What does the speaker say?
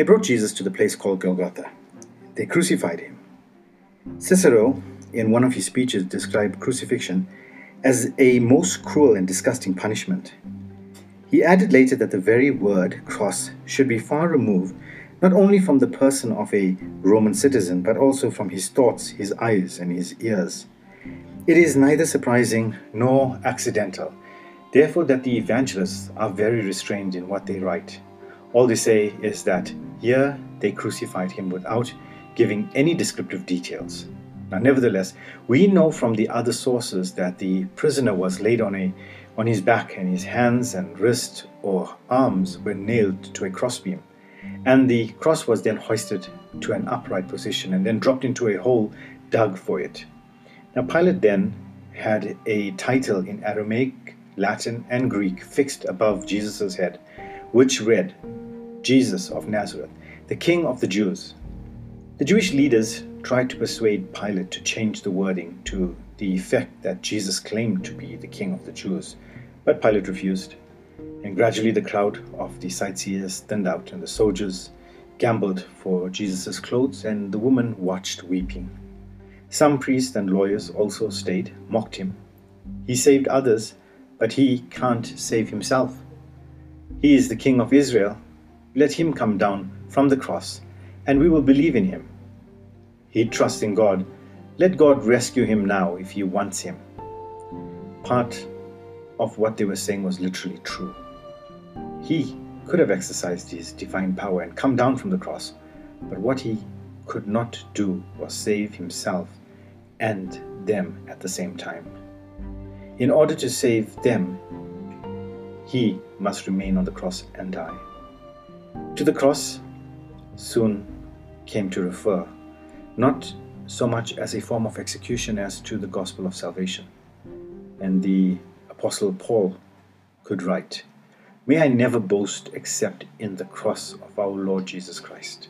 They brought Jesus to the place called Golgotha. They crucified him. Cicero, in one of his speeches, described crucifixion as a most cruel and disgusting punishment. He added later that the very word cross should be far removed not only from the person of a Roman citizen, but also from his thoughts, his eyes, and his ears. It is neither surprising nor accidental, therefore, that the evangelists are very restrained in what they write. All they say is that here they crucified him without giving any descriptive details. Now, nevertheless, we know from the other sources that the prisoner was laid on, a, on his back and his hands and wrists or arms were nailed to a crossbeam. And the cross was then hoisted to an upright position and then dropped into a hole dug for it. Now, Pilate then had a title in Aramaic, Latin, and Greek fixed above Jesus' head, which read, Jesus of Nazareth, the King of the Jews. The Jewish leaders tried to persuade Pilate to change the wording to the effect that Jesus claimed to be the King of the Jews, but Pilate refused. And gradually the crowd of the sightseers thinned out, and the soldiers gambled for Jesus' clothes, and the woman watched weeping. Some priests and lawyers also stayed, mocked him. He saved others, but he can't save himself. He is the King of Israel. Let him come down from the cross, and we will believe in him. He trusts in God. Let God rescue him now if he wants him. Part of what they were saying was literally true. He could have exercised his divine power and come down from the cross, but what he could not do was save himself and them at the same time. In order to save them, he must remain on the cross and die. To the cross soon came to refer not so much as a form of execution as to the gospel of salvation. And the Apostle Paul could write, May I never boast except in the cross of our Lord Jesus Christ